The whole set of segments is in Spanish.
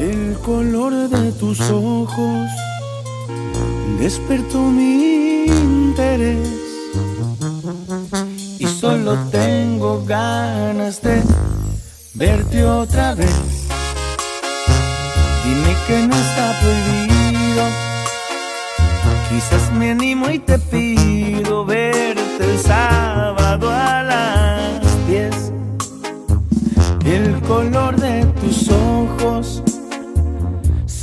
El color de tus ojos despertó mi interés. Y solo tengo ganas de verte otra vez. Dime que no está prohibido, quizás me animo y te pido verte el sábado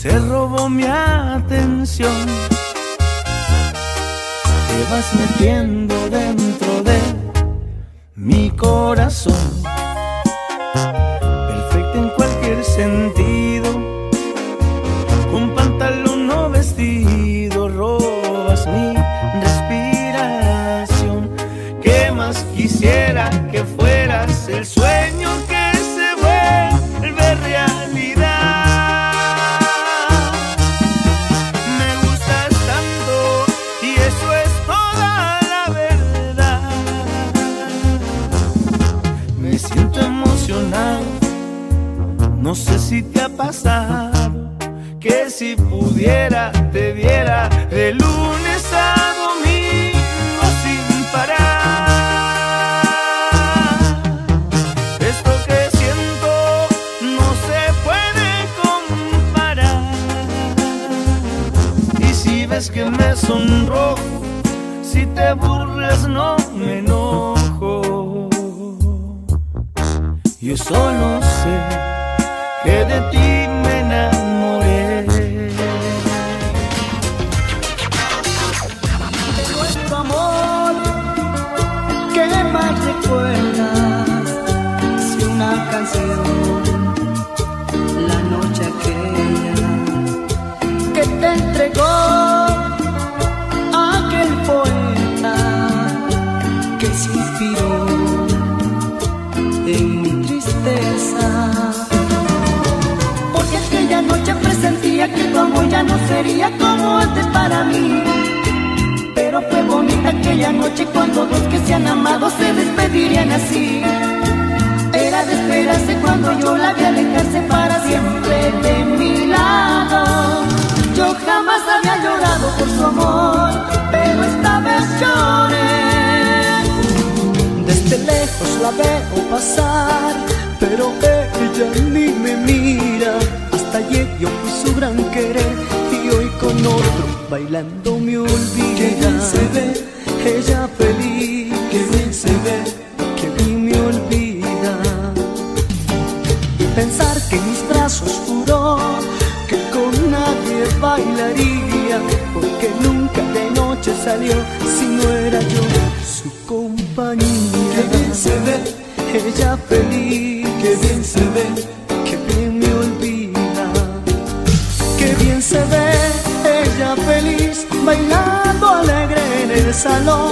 se robó mi atención. Te vas metiendo dentro de mi corazón. Perfecta en cualquier sentido. Con pantalón o vestido robas mi respiración. ¿Qué más quisiera que fueras el sueño siento emocionado, no sé si te ha pasado que si pudiera te viera de lunes a domingo sin parar. Esto que siento no se puede comparar. Y si ves que me sonrojo, si te burlas no me enojo. Solo sé que de ti me enamoré. de nuestro amor. ¿Qué más recuerdas? Si una canción, la noche aquella que te entregó aquel poeta que se inspiró en aquella noche presentía que tu amor ya no sería como antes para mí. Pero fue bonita aquella noche cuando dos que se han amado se despedirían así. Era de esperarse cuando yo la vi alejarse para siempre de mi lado. Yo jamás había llorado por su amor, pero esta vez lloré. Desde lejos la veo pasar, pero yo fui su gran querer y hoy con otro bailando me olvida. Qué bien se ve ella feliz, qué bien se ve, que bien me olvida. Pensar que en mis brazos juró que con nadie bailaría, porque nunca de noche salió si no era yo su compañía. Qué bien se ve ella feliz, qué bien se ve, salón.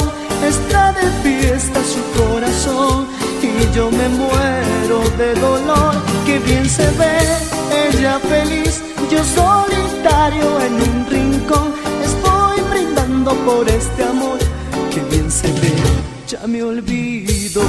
Está de fiesta su corazón y yo me muero de dolor. Qué bien se ve ella feliz, yo solitario en un rincón. Estoy brindando por este amor. Qué bien se ve, ya me olvido.